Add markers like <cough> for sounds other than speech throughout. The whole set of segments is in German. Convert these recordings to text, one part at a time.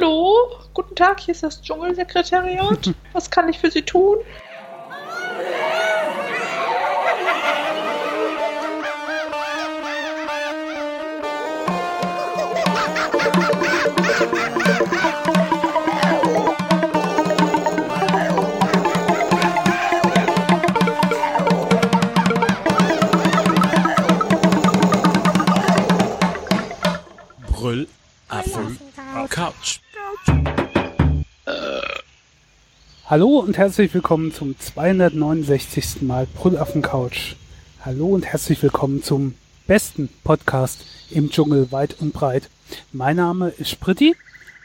Hallo, guten Tag, hier ist das Dschungelsekretariat. <laughs> Was kann ich für Sie tun? Hallo und herzlich willkommen zum 269. Mal Brüllaffen Couch. Hallo und herzlich willkommen zum besten Podcast im Dschungel weit und breit. Mein Name ist Spritti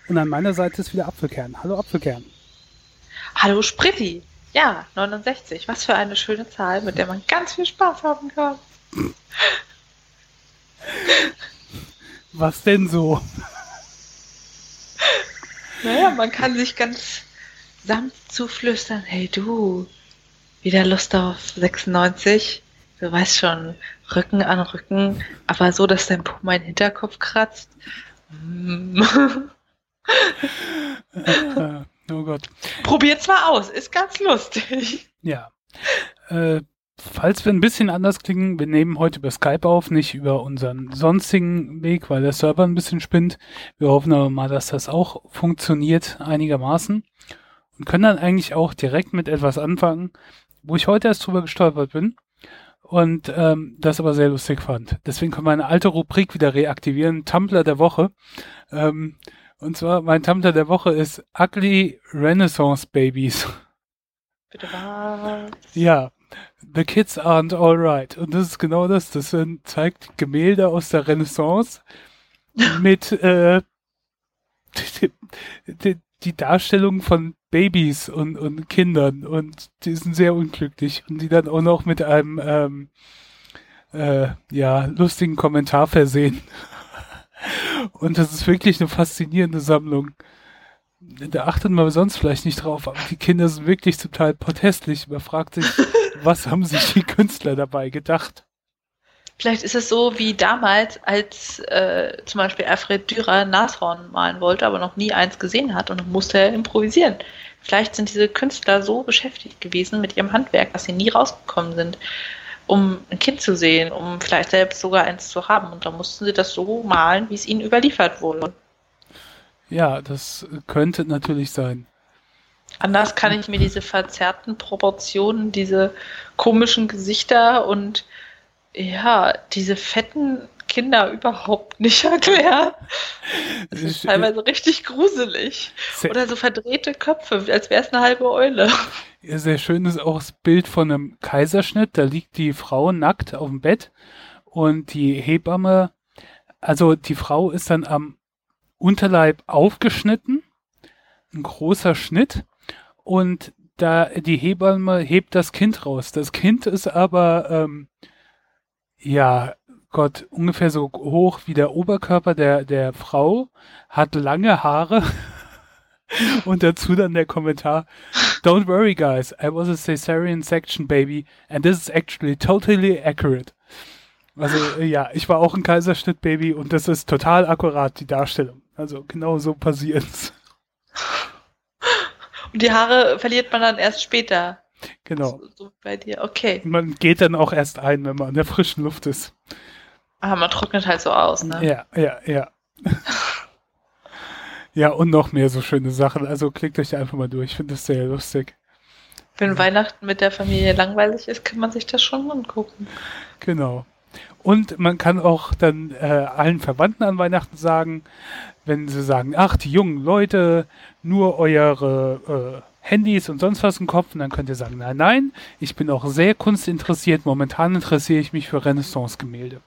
und an meiner Seite ist wieder Apfelkern. Hallo Apfelkern. Hallo Spritti. Ja, 69. Was für eine schöne Zahl, mit der man ganz viel Spaß haben kann. Was denn so? Naja, man kann sich ganz sanft zuflüstern. Hey du, wieder Lust auf 96? Du weißt schon, Rücken an Rücken, aber so, dass dein Po meinen Hinterkopf kratzt. Äh, <laughs> oh Gott. Probiert's mal aus, ist ganz lustig. Ja. Äh, falls wir ein bisschen anders klingen, wir nehmen heute über Skype auf, nicht über unseren sonstigen Weg, weil der Server ein bisschen spinnt. Wir hoffen aber mal, dass das auch funktioniert einigermaßen und können dann eigentlich auch direkt mit etwas anfangen, wo ich heute erst drüber gestolpert bin und ähm, das aber sehr lustig fand. Deswegen können wir eine alte Rubrik wieder reaktivieren, Tumblr der Woche. Ähm, und zwar, mein Tumblr der Woche ist Ugly Renaissance Babies. Bitte was? Ja, The Kids Aren't Alright. Und das ist genau das. Das sind, zeigt Gemälde aus der Renaissance <laughs> mit äh, die, die, die Darstellung von Babys und, und Kindern. Und die sind sehr unglücklich. Und die dann auch noch mit einem ähm, äh, ja, lustigen Kommentar versehen. <laughs> Und das ist wirklich eine faszinierende Sammlung. Da achtet man sonst vielleicht nicht drauf, aber die Kinder sind wirklich total protestlich. Man fragt sich, <laughs> was haben sich die Künstler dabei gedacht? Vielleicht ist es so wie damals, als äh, zum Beispiel Alfred Dürer Nashorn malen wollte, aber noch nie eins gesehen hat und musste er improvisieren. Vielleicht sind diese Künstler so beschäftigt gewesen mit ihrem Handwerk, dass sie nie rausgekommen sind, um ein Kind zu sehen, um vielleicht selbst sogar eins zu haben. Und dann mussten sie das so malen, wie es ihnen überliefert wurde. Ja, das könnte natürlich sein. Anders kann ich mir diese verzerrten Proportionen, diese komischen Gesichter und ja, diese fetten Kinder überhaupt nicht erklären. Das ist teilweise richtig gruselig. Sehr- Oder so verdrehte Köpfe, als wäre es eine halbe Eule. Sehr schön ist auch das Bild von einem Kaiserschnitt. Da liegt die Frau nackt auf dem Bett und die Hebamme, also die Frau ist dann am Unterleib aufgeschnitten. Ein großer Schnitt. Und da die Hebamme hebt das Kind raus. Das Kind ist aber, ähm, ja, Gott, ungefähr so hoch wie der Oberkörper der, der Frau, hat lange Haare. <laughs> Und dazu dann der Kommentar, Don't worry, guys. I was a cesarean section baby, and this is actually totally accurate. Also äh, ja, ich war auch ein Kaiserschnitt-Baby und das ist total akkurat, die Darstellung. Also genau so passiert's. Und die Haare verliert man dann erst später. Genau. So, so bei dir, okay. Man geht dann auch erst ein, wenn man in der frischen Luft ist. Aber man trocknet halt so aus, ne? Ja, ja, ja. <laughs> ja, und noch mehr so schöne Sachen. Also klickt euch einfach mal durch. Ich finde das sehr lustig. Wenn Weihnachten mit der Familie langweilig ist, kann man sich das schon angucken. Genau. Und man kann auch dann äh, allen Verwandten an Weihnachten sagen, wenn sie sagen, ach, die jungen Leute, nur eure äh, Handys und sonst was im Kopf, und dann könnt ihr sagen, nein, nein, ich bin auch sehr kunstinteressiert. Momentan interessiere ich mich für Renaissance-Gemälde.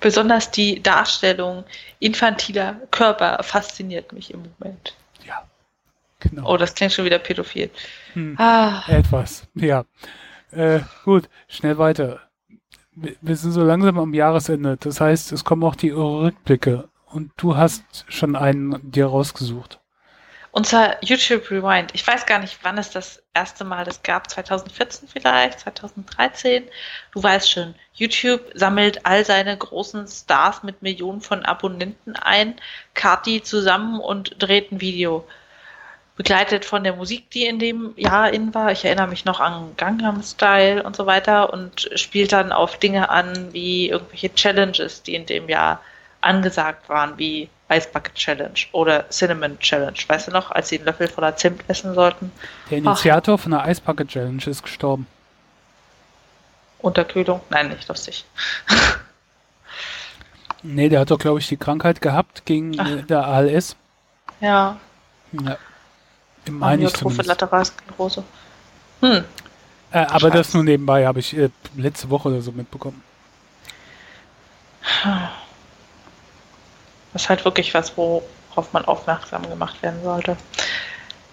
Besonders die Darstellung infantiler Körper fasziniert mich im Moment. Ja, genau. Oh, das klingt schon wieder pädophil. Hm. Ah, Etwas, ja. Äh, gut, schnell weiter. Wir wir sind so langsam am Jahresende. Das heißt, es kommen auch die Rückblicke. Und du hast schon einen dir rausgesucht. Und zwar YouTube Rewind. Ich weiß gar nicht, wann es das erste Mal das gab. 2014 vielleicht, 2013. Du weißt schon, YouTube sammelt all seine großen Stars mit Millionen von Abonnenten ein, kart die zusammen und dreht ein Video. Begleitet von der Musik, die in dem Jahr in war. Ich erinnere mich noch an Gangnam Style und so weiter und spielt dann auf Dinge an wie irgendwelche Challenges, die in dem Jahr angesagt waren, wie Ice Bucket Challenge oder Cinnamon Challenge. Weißt du noch, als sie einen Löffel voller Zimt essen sollten? Der Initiator Ach. von der Ice Bucket Challenge ist gestorben. Unterkühlung? Nein, nicht lustig. <laughs> nee, der hat doch, glaube ich, die Krankheit gehabt gegen Ach. der ALS. Ja. Ja. Meine ich Lateralsklerose. Hm. Äh, aber das nur nebenbei habe ich äh, letzte Woche oder so mitbekommen. <sighs> Das ist halt wirklich was, worauf man aufmerksam gemacht werden sollte.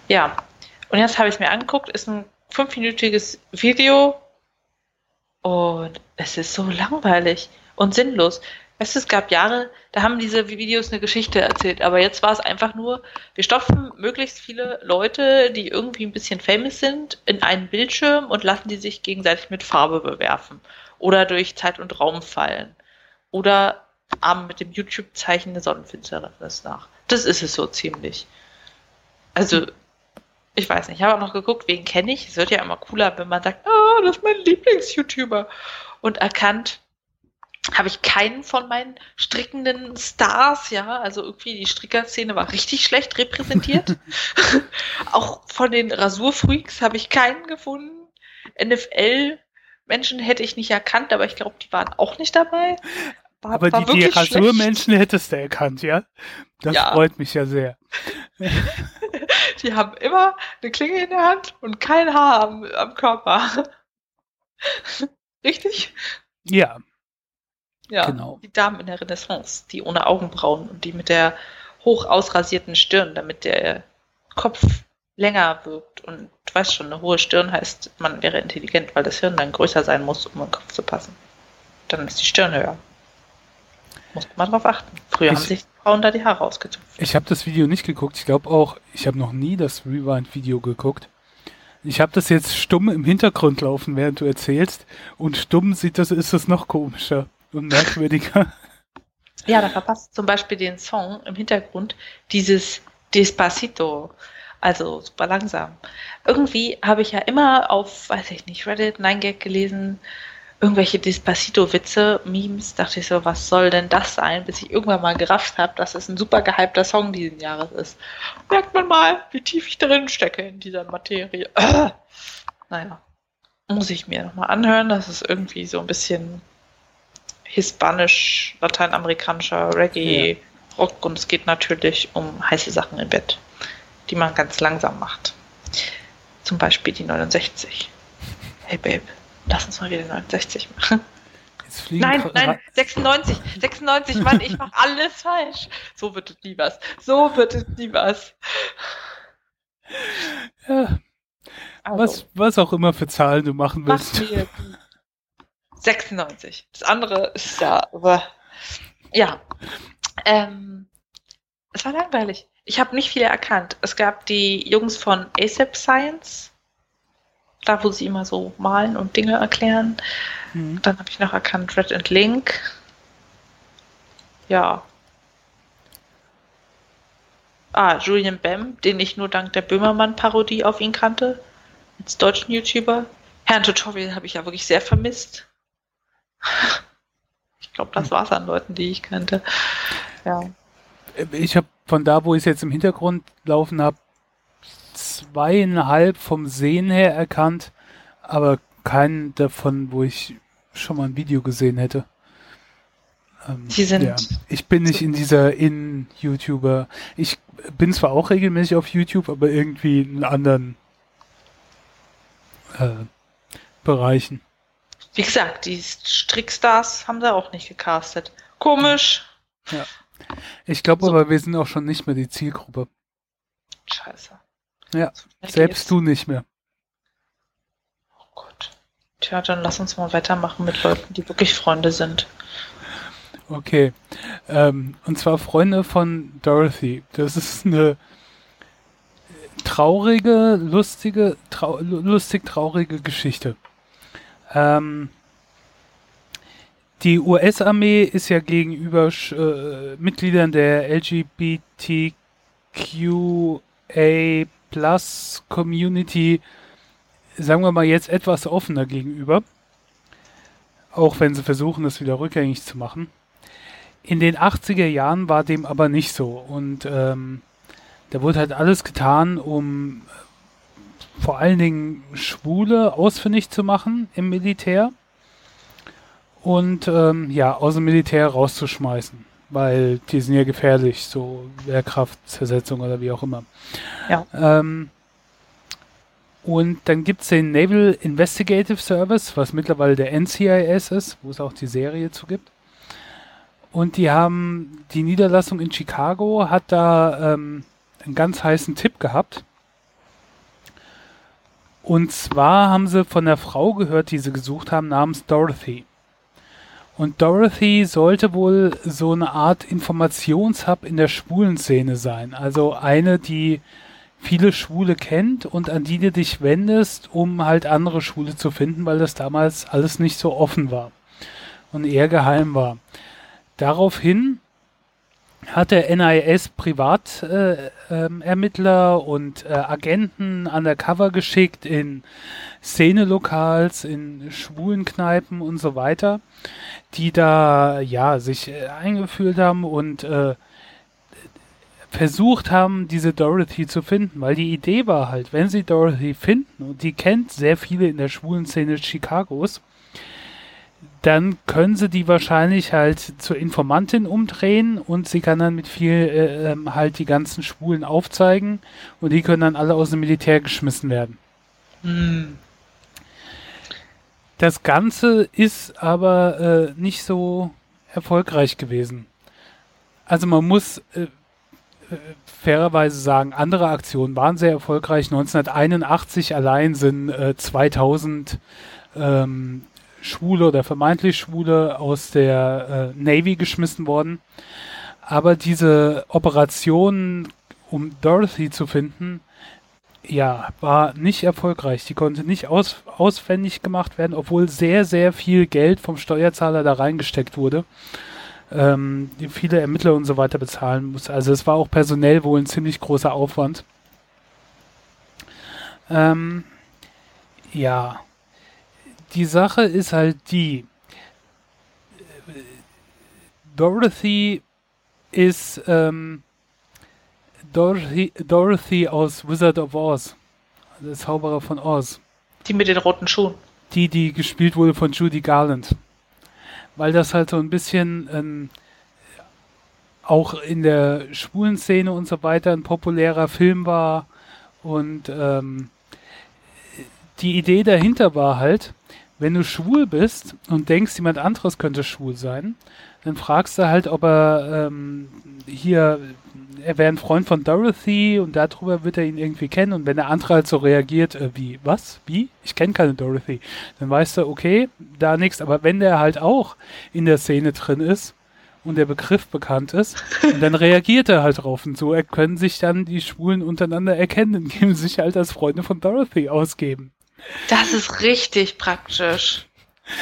Ja, und jetzt habe ich mir angeguckt, ist ein fünfminütiges Video und es ist so langweilig und sinnlos. Weißt du, es gab Jahre, da haben diese Videos eine Geschichte erzählt, aber jetzt war es einfach nur, wir stopfen möglichst viele Leute, die irgendwie ein bisschen famous sind, in einen Bildschirm und lassen die sich gegenseitig mit Farbe bewerfen oder durch Zeit und Raum fallen oder ahmen mit dem YouTube-Zeichen eine Sonnenfinsternis nach. Das ist es so ziemlich. Also, ich weiß nicht, ich habe auch noch geguckt, wen kenne ich. Es wird ja immer cooler, wenn man sagt, ah, das ist mein Lieblings-YouTuber. Und erkannt, habe ich keinen von meinen strickenden Stars, ja, also irgendwie die Strickerszene war richtig schlecht repräsentiert. <laughs> <laughs> auch von den Rasurfreaks habe ich keinen gefunden. NFL Menschen hätte ich nicht erkannt, aber ich glaube, die waren auch nicht dabei. War, aber war die, die Rasurmenschen hättest du erkannt, ja? Das ja. freut mich ja sehr. <laughs> die haben immer eine Klinge in der Hand und kein Haar am, am Körper. <laughs> Richtig? Ja. Ja, genau. die Damen in der Renaissance, die ohne Augenbrauen und die mit der hoch ausrasierten Stirn, damit der Kopf länger wirkt. Und du weißt schon, eine hohe Stirn heißt, man wäre intelligent, weil das Hirn dann größer sein muss, um im Kopf zu passen. Dann ist die Stirn höher. Muss man drauf achten. Früher ich, haben sich Frauen da die Haare ausgezupft. Ich habe das Video nicht geguckt. Ich glaube auch, ich habe noch nie das Rewind-Video geguckt. Ich habe das jetzt stumm im Hintergrund laufen, während du erzählst. Und stumm sieht das, ist das noch komischer und merkwürdiger. <laughs> Ja, da verpasst zum Beispiel den Song im Hintergrund dieses Despacito. Also super langsam. Irgendwie habe ich ja immer auf, weiß ich nicht, Reddit, 9gag gelesen, irgendwelche Despacito-Witze, Memes, dachte ich so, was soll denn das sein, bis ich irgendwann mal gerafft habe, dass es ein super gehypter Song diesen Jahres ist. Merkt man mal, wie tief ich drin stecke in dieser Materie. Äh. Naja, muss ich mir nochmal anhören, das ist irgendwie so ein bisschen hispanisch, lateinamerikanischer Reggae, ja. Rock und es geht natürlich um heiße Sachen im Bett, die man ganz langsam macht. Zum Beispiel die 69. Hey Babe, lass uns mal wieder 69 machen. <laughs> Nein, nein, 96, 96, Mann, ich mach alles falsch. So wird es nie was. So wird es nie was. Ja. Also, was, was auch immer für Zahlen du machen willst. Mach mir 96. Das andere ist ja, aber ja. Ähm, es war langweilig. Ich habe nicht viele erkannt. Es gab die Jungs von ASAP Science, da wo sie immer so malen und Dinge erklären. Mhm. Dann habe ich noch erkannt Red and Link. Ja. Ah, Julian Bam, den ich nur dank der Böhmermann-Parodie auf ihn kannte. Als deutschen YouTuber. Herrn Tutorial habe ich ja wirklich sehr vermisst. <laughs> Ich glaube, das war es an Leuten, die ich kannte. Ja. Ich habe von da, wo ich es jetzt im Hintergrund laufen habe, zweieinhalb vom Sehen her erkannt, aber keinen davon, wo ich schon mal ein Video gesehen hätte. Ähm, die sind. Ja. Ich bin nicht in dieser In-YouTuber. Ich bin zwar auch regelmäßig auf YouTube, aber irgendwie in anderen äh, Bereichen. Wie gesagt, die Strickstars haben sie auch nicht gecastet. Komisch. Ja. Ich glaube so. aber, wir sind auch schon nicht mehr die Zielgruppe. Scheiße. Ja, selbst du nicht mehr. Oh Gott. Tja, dann lass uns mal weitermachen mit Leuten, die wirklich Freunde sind. Okay. Ähm, und zwar Freunde von Dorothy. Das ist eine traurige, lustige, trau lustig traurige Geschichte. Ähm, die US-Armee ist ja gegenüber äh, Mitgliedern der LGBTQA Plus Community, sagen wir mal jetzt etwas offener gegenüber. Auch wenn sie versuchen, das wieder rückgängig zu machen. In den 80er Jahren war dem aber nicht so. Und ähm, da wurde halt alles getan, um vor allen Dingen Schwule ausfindig zu machen im Militär und ähm, ja, aus dem Militär rauszuschmeißen, weil die sind ja gefährlich, so Wehrkraftzersetzung oder wie auch immer. Ja. Ähm, und dann gibt es den Naval Investigative Service, was mittlerweile der NCIS ist, wo es auch die Serie zu gibt. Und die haben, die Niederlassung in Chicago hat da ähm, einen ganz heißen Tipp gehabt. Und zwar haben sie von der Frau gehört, die sie gesucht haben, namens Dorothy. Und Dorothy sollte wohl so eine Art Informationshub in der schwulen Szene sein. Also eine, die viele Schwule kennt und an die du dich wendest, um halt andere Schwule zu finden, weil das damals alles nicht so offen war und eher geheim war. Daraufhin hat der NIS Privatermittler äh, ähm, und äh, Agenten undercover geschickt in Szenelokals, in schwulen Kneipen und so weiter, die da ja sich äh, eingefühlt haben und äh, versucht haben, diese Dorothy zu finden, weil die Idee war halt, wenn sie Dorothy finden und die kennt sehr viele in der schwulen Szene Chicagos, dann können sie die wahrscheinlich halt zur Informantin umdrehen und sie kann dann mit viel äh, ähm, halt die ganzen Schwulen aufzeigen und die können dann alle aus dem Militär geschmissen werden. Hm. Das Ganze ist aber äh, nicht so erfolgreich gewesen. Also man muss äh, äh fairerweise sagen, andere Aktionen waren sehr erfolgreich. 1981 allein sind 2000 äh, ähm, Schwule oder vermeintlich Schwule aus der äh, Navy geschmissen worden. Aber diese Operation, um Dorothy zu finden, ja, war nicht erfolgreich. Die konnte nicht aus, auswendig gemacht werden, obwohl sehr, sehr viel Geld vom Steuerzahler da reingesteckt wurde. Ähm, die viele Ermittler und so weiter bezahlen musste. Also es war auch personell wohl ein ziemlich großer Aufwand. Ähm, ja, die Sache ist halt die, Dorothy ist ähm, Dorothy, Dorothy aus Wizard of Oz, der Zauberer von Oz. Die mit den roten Schuhen. Die, die gespielt wurde von Judy Garland. Weil das halt so ein bisschen ähm, auch in der schwulen Szene und so weiter ein populärer Film war. Und ähm, die Idee dahinter war halt, wenn du schwul bist und denkst, jemand anderes könnte schwul sein, dann fragst du halt, ob er ähm, hier, er wäre ein Freund von Dorothy und darüber wird er ihn irgendwie kennen und wenn der andere halt so reagiert, äh, wie, was, wie, ich kenne keine Dorothy, dann weißt du, okay, da nichts, aber wenn der halt auch in der Szene drin ist und der Begriff bekannt ist, <laughs> dann reagiert er halt drauf und so. Können sich dann die Schwulen untereinander erkennen, indem sie sich halt als Freunde von Dorothy ausgeben. Das ist richtig praktisch.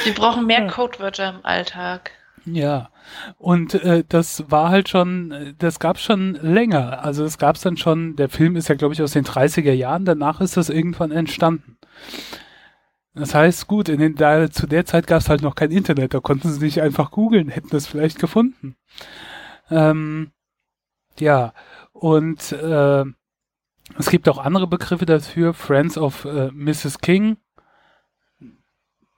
Wir brauchen mehr ja. Codewörter im Alltag. Ja, und äh, das war halt schon, das gab schon länger. Also es gab es dann schon, der Film ist ja, glaube ich, aus den 30er Jahren, danach ist das irgendwann entstanden. Das heißt, gut, in den, da, zu der Zeit gab es halt noch kein Internet, da konnten sie nicht einfach googeln, hätten das vielleicht gefunden. Ähm, ja, und äh, es gibt auch andere Begriffe dafür, Friends of äh, Mrs. King,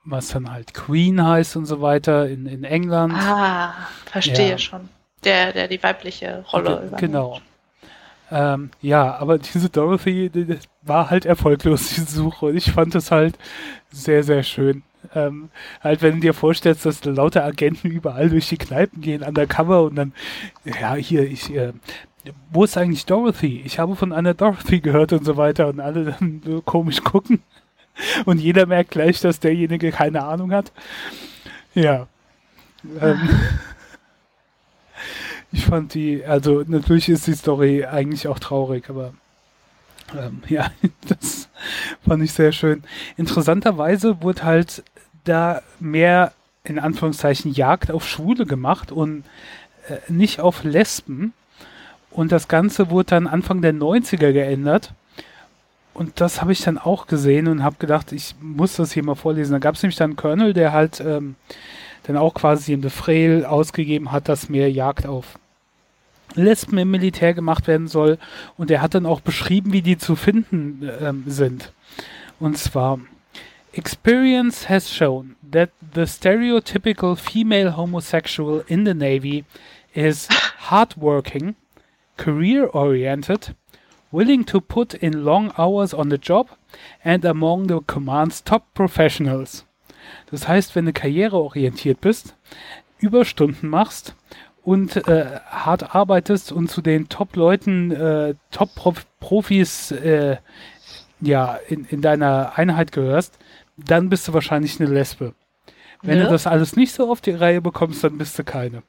was dann halt Queen heißt und so weiter in, in England. Ah, verstehe ja. schon. Der, der die weibliche Rolle übernimmt. Genau. Ähm, ja, aber diese Dorothy die, war halt erfolglos, <laughs> diese Suche. Und ich fand es halt sehr, sehr schön. Ähm, halt, wenn du dir vorstellst, dass lauter Agenten überall durch die Kneipen gehen, undercover und dann, ja, hier, ich, äh, wo ist eigentlich Dorothy? Ich habe von einer Dorothy gehört und so weiter und alle dann so komisch gucken. Und jeder merkt gleich, dass derjenige keine Ahnung hat. Ja. Ähm, <laughs> ich fand die, also natürlich ist die Story eigentlich auch traurig, aber Ähm, ja, <laughs> das fand ich sehr schön. Interessanterweise wurde halt da mehr in Anführungszeichen Jagd auf Schwule gemacht und äh, nicht auf Lesben. Und das Ganze wurde dann Anfang der 90er geändert. Und das habe ich dann auch gesehen und habe gedacht, ich muss das hier mal vorlesen. Da gab es nämlich dann einen Colonel, der halt ähm, dann auch quasi im Befehl ausgegeben hat, dass mehr Jagd auf Lesben im Militär gemacht werden soll. Und er hat dann auch beschrieben, wie die zu finden ähm, sind. Und zwar, Experience has shown that the stereotypical female homosexual in the Navy is hardworking, career-oriented, willing to put in long hours on the job and among the command's top professionals. Das heißt, wenn du karriereorientiert bist, Überstunden machst und äh, hart arbeitest und zu den Top-Leuten, äh, Top-Profis äh, ja, in, in deiner Einheit gehörst, dann bist du wahrscheinlich eine Lesbe. Wenn ja. du das alles nicht so auf die Reihe bekommst, dann bist du keine.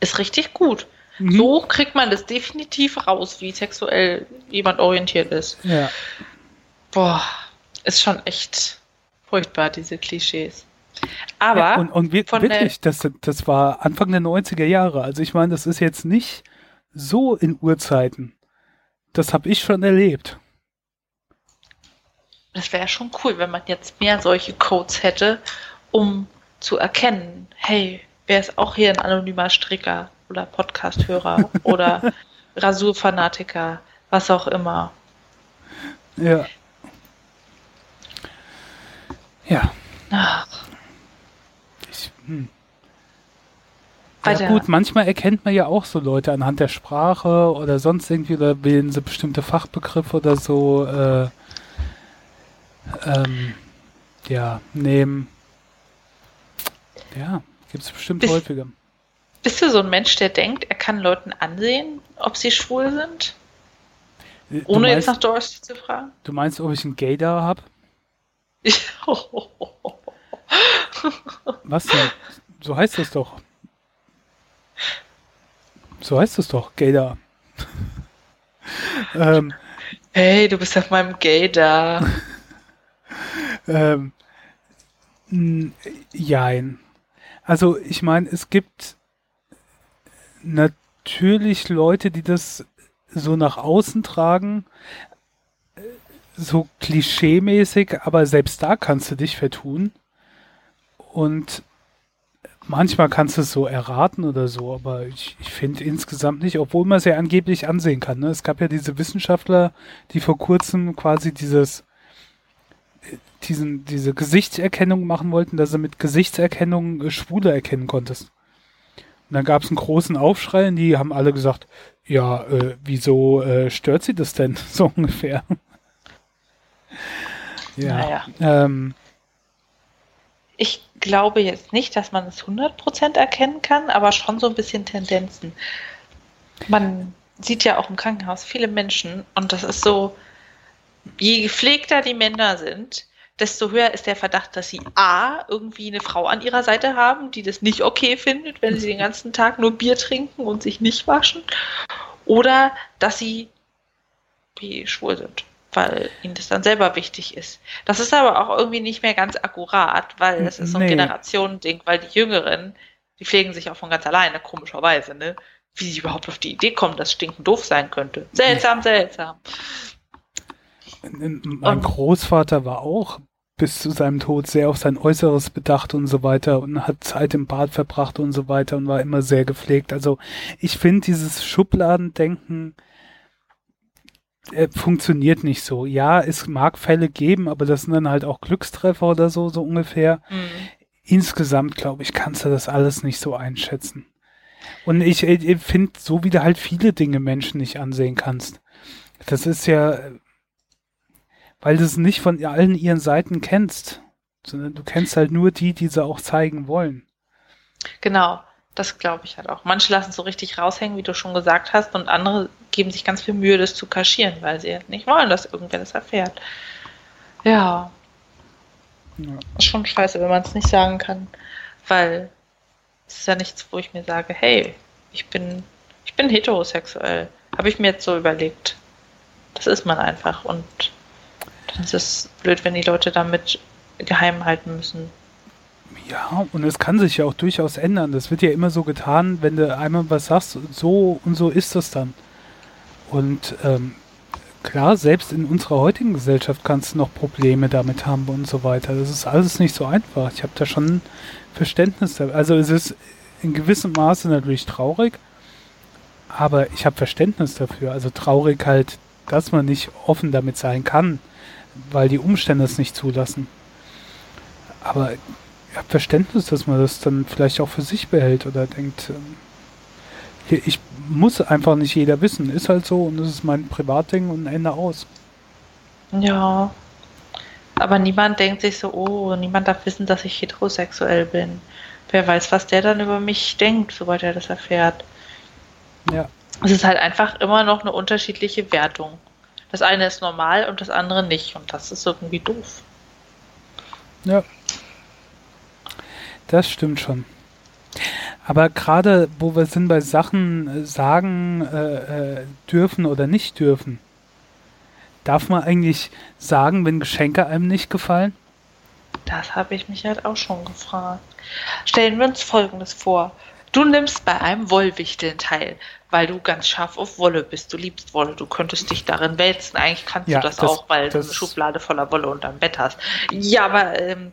Ist richtig gut. Mhm. So kriegt man das definitiv raus, wie sexuell jemand orientiert ist. Ja. Boah, ist schon echt furchtbar, diese Klischees. Aber ja, und, und wir, wirklich, das, das war Anfang der 90er Jahre. Also ich meine, das ist jetzt nicht so in Urzeiten. Das habe ich schon erlebt. Das wäre schon cool, wenn man jetzt mehr solche Codes hätte, um zu erkennen, hey, wer ist auch hier ein anonymer Stricker oder Podcasthörer oder <laughs> Rasurfanatiker, was auch immer. Ja. Ja. Ach. Hm. Ja, gut, manchmal erkennt man ja auch so Leute anhand der Sprache oder sonst irgendwie oder wählen sie bestimmte Fachbegriffe oder so äh, ähm, ja, nehmen. Ja, gibt es bestimmt häufiger. Bist du so ein Mensch, der denkt, er kann Leuten ansehen, ob sie schwul sind? Äh, Ohne meinst, jetzt nach Dorothy zu fragen? Du meinst, ob ich einen Gay da habe? <laughs> Was denn? So heißt es doch. So heißt es doch, Gaydar. <laughs> ähm, hey, du bist auf meinem Gaydar. <laughs> ähm, jein. Also ich meine, es gibt natürlich Leute, die das so nach außen tragen, so klischeemäßig, aber selbst da kannst du dich vertun. Und manchmal kannst du es so erraten oder so, aber ich, ich finde insgesamt nicht, obwohl man es ja angeblich ansehen kann. Ne? Es gab ja diese Wissenschaftler, die vor kurzem quasi dieses diesen, diese Gesichtserkennung machen wollten, dass sie mit Gesichtserkennung äh, Schwule erkennen konntest. Und dann gab es einen großen Aufschrei und die haben alle gesagt, ja, äh, wieso äh, stört sie das denn <laughs> so ungefähr? ja. Naja. Ähm, ich glaube jetzt nicht, dass man es 100% erkennen kann, aber schon so ein bisschen Tendenzen. Man sieht ja auch im Krankenhaus viele Menschen und das ist so, je gepflegter die Männer sind, desto höher ist der Verdacht, dass sie A, irgendwie eine Frau an ihrer Seite haben, die das nicht okay findet, wenn sie den ganzen Tag nur Bier trinken und sich nicht waschen, oder dass sie B, schwul sind weil ihnen das dann selber wichtig ist. Das ist aber auch irgendwie nicht mehr ganz akkurat, weil das ist so ein nee. Generationending, weil die Jüngeren, die pflegen sich auch von ganz alleine, komischerweise, ne? Wie sie überhaupt auf die Idee kommen, dass Stinken doof sein könnte. Seltsam, seltsam. Mein Großvater war auch bis zu seinem Tod sehr auf sein Äußeres bedacht und so weiter und hat Zeit im Bad verbracht und so weiter und war immer sehr gepflegt. Also ich finde dieses Schubladendenken, äh, funktioniert nicht so. Ja, es mag Fälle geben, aber das sind dann halt auch Glückstreffer oder so, so ungefähr. Mhm. Insgesamt, glaube ich, kannst du das alles nicht so einschätzen. Und ich, ich finde, so wie du halt viele Dinge Menschen nicht ansehen kannst. Das ist ja, weil du es nicht von allen ihren Seiten kennst, sondern du kennst halt nur die, die sie auch zeigen wollen. Genau. Das glaube ich halt auch. Manche lassen so richtig raushängen, wie du schon gesagt hast, und andere geben sich ganz viel Mühe, das zu kaschieren, weil sie halt nicht wollen, dass irgendwer das erfährt. Ja. ja. Ist schon scheiße, wenn man es nicht sagen kann, weil es ist ja nichts, wo ich mir sage, hey, ich bin, ich bin heterosexuell. Habe ich mir jetzt so überlegt. Das ist man einfach. Und dann ist es blöd, wenn die Leute damit geheim halten müssen. Ja, und es kann sich ja auch durchaus ändern. Das wird ja immer so getan, wenn du einmal was sagst, so und so ist das dann. Und ähm, klar, selbst in unserer heutigen Gesellschaft kannst du noch Probleme damit haben und so weiter. Das ist alles nicht so einfach. Ich habe da schon Verständnis dafür. Also es ist in gewissem Maße natürlich traurig, aber ich habe Verständnis dafür. Also traurig halt, dass man nicht offen damit sein kann, weil die Umstände es nicht zulassen. Aber ich habe Verständnis, dass man das dann vielleicht auch für sich behält oder denkt, ähm, ich muss einfach nicht jeder wissen. Ist halt so und das ist mein Privatding und Ende aus. Ja. Aber niemand denkt sich so, oh, niemand darf wissen, dass ich heterosexuell bin. Wer weiß, was der dann über mich denkt, sobald er das erfährt. Ja. Es ist halt einfach immer noch eine unterschiedliche Wertung. Das eine ist normal und das andere nicht. Und das ist irgendwie doof. Ja. Das stimmt schon. Aber gerade, wo wir sind bei Sachen äh, sagen äh, äh, dürfen oder nicht dürfen, darf man eigentlich sagen, wenn Geschenke einem nicht gefallen? Das habe ich mich halt auch schon gefragt. Stellen wir uns Folgendes vor. Du nimmst bei einem Wollwichteln teil, weil du ganz scharf auf Wolle bist. Du liebst Wolle, du könntest dich darin wälzen. Eigentlich kannst ja, du das, das, auch, weil das du eine Schublade voller Wolle unterm Bett hast. Ja, aber ähm,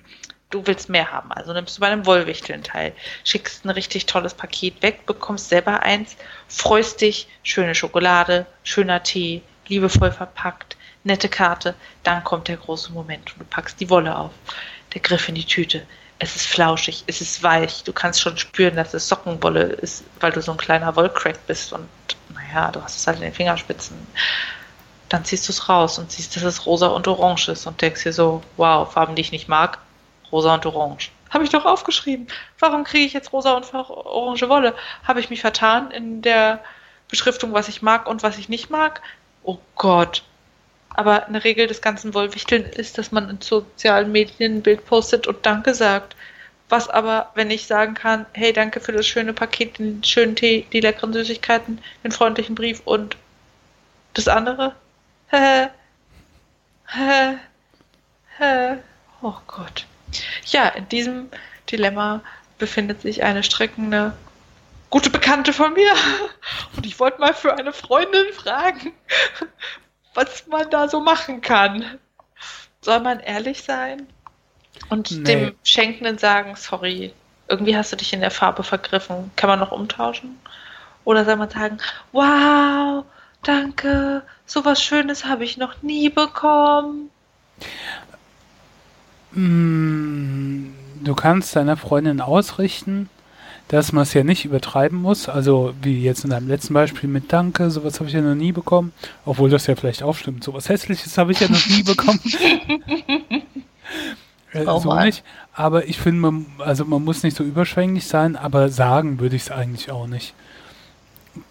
du willst mehr haben. Also nimmst du bei einem Wollwichteln teil, schickst ein richtig tolles Paket weg, bekommst selber eins, freust dich, schöne Schokolade, schöner Tee, liebevoll verpackt, nette Karte, dann kommt der große Moment und du packst die Wolle auf. Der Griff in die Tüte. Es ist flauschig, es ist weich. Du kannst schon spüren, dass es Sockenwolle ist, weil du so ein kleiner Wollcrack bist und naja, du hast es halt in den Fingerspitzen. Dann ziehst du es raus und siehst, dass es rosa und orange ist und denkst dir so, wow, Farben, die ich nicht mag, rosa und orange. Habe ich doch aufgeschrieben. Warum kriege ich jetzt rosa und orange Wolle? Habe ich mich vertan in der Beschriftung, was ich mag und was ich nicht mag? Oh Gott. Aber eine Regel des ganzen Wollwichteln ist, dass man in sozialen Medien ein Bild postet und Danke sagt. Was aber, wenn ich sagen kann, hey, danke für das schöne Paket, den schönen Tee, die leckeren Süßigkeiten, den freundlichen Brief und das andere? Hä? Hä? Hä? Oh Gott. Ja, in diesem Dilemma befindet sich eine streckende gute Bekannte von mir. <laughs> Und ich wollte mal für eine Freundin fragen, was man da so machen kann. Soll man ehrlich sein und nee. dem Schenkenden sagen, sorry, irgendwie hast du dich in der Farbe vergriffen. Kann man noch umtauschen? Oder soll man sagen, wow, danke, sowas Schönes habe ich noch nie bekommen. Mm, du kannst deiner Freundin ausrichten, dass man es ja nicht übertreiben muss. Also wie jetzt in deinem letzten Beispiel mit Danke, sowas habe ich ja noch nie bekommen. Obwohl das ja vielleicht auch stimmt. Sowas Hässliches habe ich ja noch nie bekommen. <laughs> äh, oh so nicht. Aber ich finde, man, also man muss nicht so überschwänglich sein, aber sagen würde ich es eigentlich auch nicht.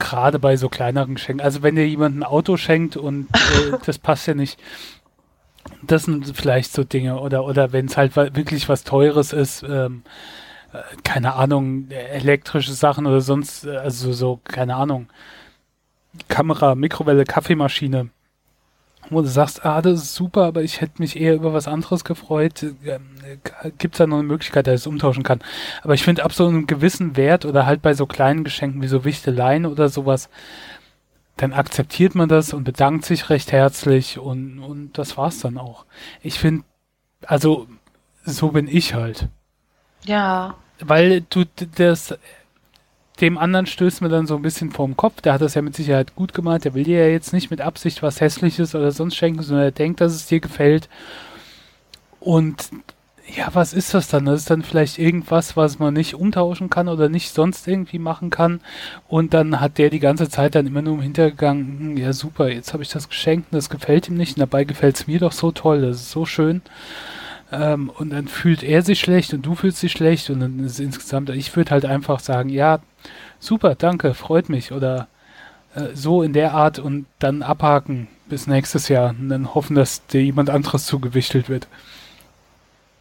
Gerade bei so kleineren Geschenken. Also wenn dir jemand ein Auto schenkt und äh, <laughs> das passt ja nicht, das sind vielleicht so Dinge. Oder, oder wenn es halt wirklich was Teures ist, ähm, äh, keine Ahnung, elektrische Sachen oder sonst, äh, also so, keine Ahnung, Kamera, Mikrowelle, Kaffeemaschine, wo du sagst, ah, das ist super, aber ich hätte mich eher über was anderes gefreut, äh, gibt es da noch eine Möglichkeit, dass ich es umtauschen kann. Aber ich finde, ab so einem gewissen Wert oder halt bei so kleinen Geschenken wie so Wichteleien oder sowas, dann akzeptiert man das und bedankt sich recht herzlich und, und das war's dann auch. Ich finde, also so bin ich halt. Ja. Weil du das dem anderen stößt mir dann so ein bisschen vorm Kopf. Der hat das ja mit Sicherheit gut gemacht. Der will dir ja jetzt nicht mit Absicht was Hässliches oder sonst schenken, sondern er denkt, dass es dir gefällt. Und ja, was ist das dann? Das ist dann vielleicht irgendwas, was man nicht umtauschen kann oder nicht sonst irgendwie machen kann. Und dann hat der die ganze Zeit dann immer nur im Hintergang, hm, ja super, jetzt habe ich das geschenkt und das gefällt ihm nicht. Und dabei gefällt es mir doch so toll, das ist so schön. Ähm, und dann fühlt er sich schlecht und du fühlst dich schlecht und dann ist insgesamt, ich würde halt einfach sagen, ja, super, danke, freut mich oder äh, so in der Art und dann abhaken bis nächstes Jahr und dann hoffen, dass dir jemand anderes zugewichtelt wird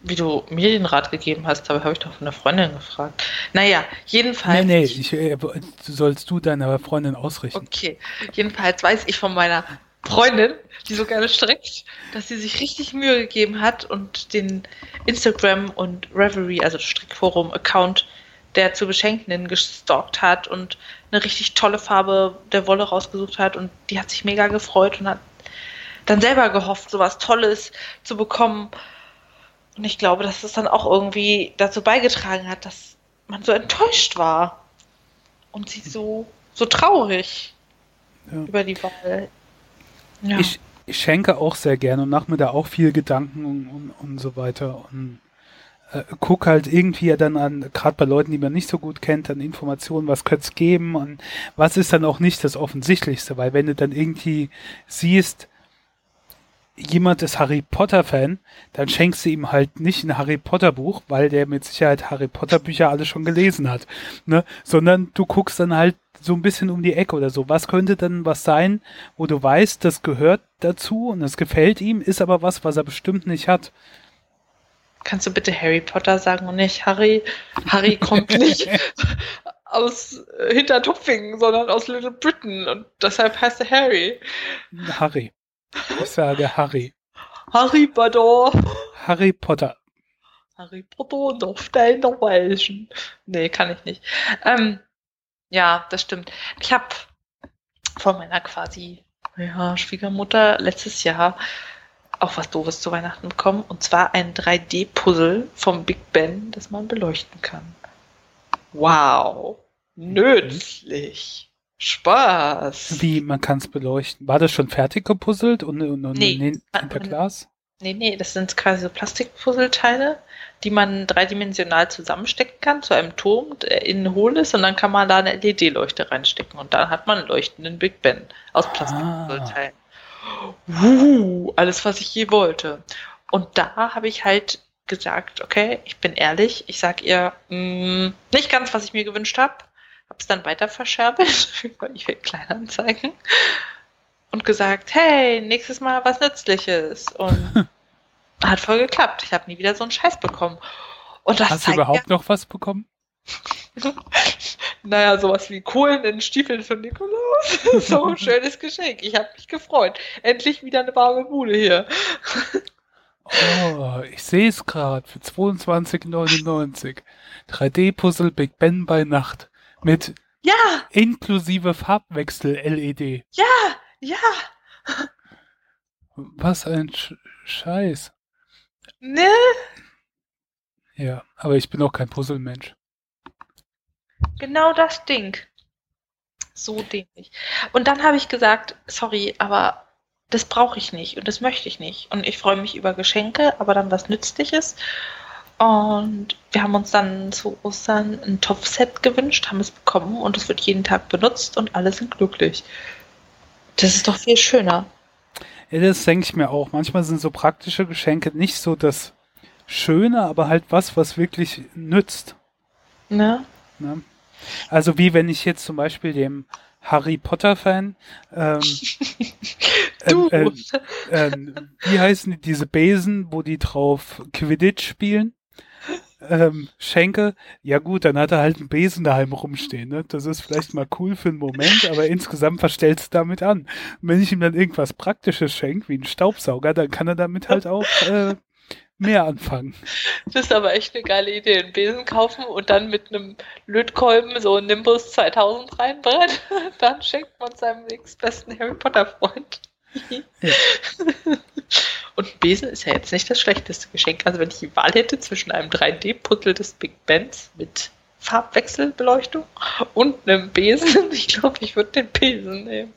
wie du mir den Rat gegeben hast, habe ich doch von einer Freundin gefragt. Naja, jedenfalls. Nee, nee, ich, äh, sollst du deiner Freundin ausrichten. Okay, jedenfalls weiß ich von meiner Freundin, die so gerne strickt, dass sie sich richtig Mühe gegeben hat und den Instagram und Reverie, also Strickforum-Account der zu Beschenkenden gestalkt hat und eine richtig tolle Farbe der Wolle rausgesucht hat und die hat sich mega gefreut und hat dann selber gehofft, sowas Tolles zu bekommen. Und ich glaube, dass es dann auch irgendwie dazu beigetragen hat, dass man so enttäuscht war und sie so, so traurig ja. über die Wahl. Ja. Ich, ich schenke auch sehr gerne und mache mir da auch viel Gedanken und, und, und so weiter und äh, guck halt irgendwie ja dann an, gerade bei Leuten, die man nicht so gut kennt, an Informationen, was könnte es geben und was ist dann auch nicht das Offensichtlichste, weil wenn du dann irgendwie siehst, jemand ist Harry Potter Fan, dann schenkst du ihm halt nicht ein Harry Potter Buch, weil der mit Sicherheit Harry Potter Bücher alle schon gelesen hat, ne, sondern du guckst dann halt so ein bisschen um die Ecke oder so. Was könnte denn was sein, wo du weißt, das gehört dazu und es gefällt ihm, ist aber was, was er bestimmt nicht hat. Kannst du bitte Harry Potter sagen und nicht Harry? Harry kommt nicht <laughs> aus äh, Hintertupfingen, sondern aus Little Britain und deshalb heißt er Harry. Harry. Ich sage Harry. Harry Potter. Harry Potter. Harry Potter und der Stein der Weisen. Nee, kann ich nicht. Ähm, ja, das stimmt. Ich habe von meiner quasi ja, Schwiegermutter letztes Jahr auch was Doofes zu Weihnachten bekommen. Und zwar ein 3D-Puzzle vom Big Ben, das man beleuchten kann. Wow. Nützlich. Spaß. Wie, man kann es beleuchten. War das schon fertig gepuzzelt und, und, und nee, in, in der Glas? Nee, nee, das sind quasi so Plastikpuzzleteile, die man dreidimensional zusammenstecken kann zu einem Turm, der innen hohl ist und dann kann man da eine LED-Leuchte reinstecken und dann hat man einen leuchtenden Big Ben aus ah. Plastikpuzzleteilen. Ah uh, alles, was ich je wollte. Und da habe ich halt gesagt, okay, ich bin ehrlich, ich sag ihr mh, mm, nicht ganz, was ich mir gewünscht habe, habe es dann weiter verscherbelt <laughs> über eBay Kleinanzeigen und gesagt, hey, nächstes Mal was Nützliches und <laughs> hat voll geklappt. Ich habe nie wieder so einen Scheiß bekommen. Und das Hast du überhaupt ja, noch was bekommen? <laughs> naja, sowas wie Kohlen in Stiefeln von Nikolaus. so ein schönes Geschenk. Ich habe mich gefreut. Endlich wieder eine warme Bude hier. oh, ich sehe es gerade für 22,99. 3D-Puzzle Big Ben bei Nacht. Mit ja! inklusive Farbwechsel LED. Ja, ja. Was ein Sch Scheiß. Ne? Ja, aber ich bin auch kein Puzzlemensch. Genau das Ding. So dämlich. Und dann habe ich gesagt, sorry, aber das brauche ich nicht und das möchte ich nicht. Und ich freue mich über Geschenke, aber dann was Nützliches. Und wir haben uns dann zu Ostern ein Topfset gewünscht, haben es bekommen und es wird jeden Tag benutzt und alle sind glücklich. Das ist doch viel schöner. Ja, das denke ich mir auch. Manchmal sind so praktische Geschenke nicht so das Schöne, aber halt was, was wirklich nützt. Ne? Ne? Also wie wenn ich jetzt zum Beispiel dem Harry Potter-Fan, <laughs> ähm, du. Äh, äh, äh, wie heißen diese Besen, wo die drauf Quidditch spielen? Ähm, schenke, ja gut, dann hat er halt einen Besen daheim rumstehen. Ne? Das ist vielleicht mal cool für einen Moment, aber insgesamt verstellt es damit an. Und wenn ich ihm dann irgendwas Praktisches schenke, wie einen Staubsauger, dann kann er damit halt auch äh, mehr anfangen. Das ist aber echt eine geile Idee. Einen Besen kaufen und dann mit einem Lötkolben so ein Nimbus 2000 reinbrennen. <laughs> Dann schenkt man seinem nächstbesten Harry Potter Freund. <laughs> Und ein Besen ist ja jetzt nicht das schlechteste Geschenk. Also wenn ich die Wahl hätte zwischen einem 3D-Puzzle des Big Bens mit Farbwechselbeleuchtung und einem Besen, <laughs> ich glaube, ich würde den Besen nehmen.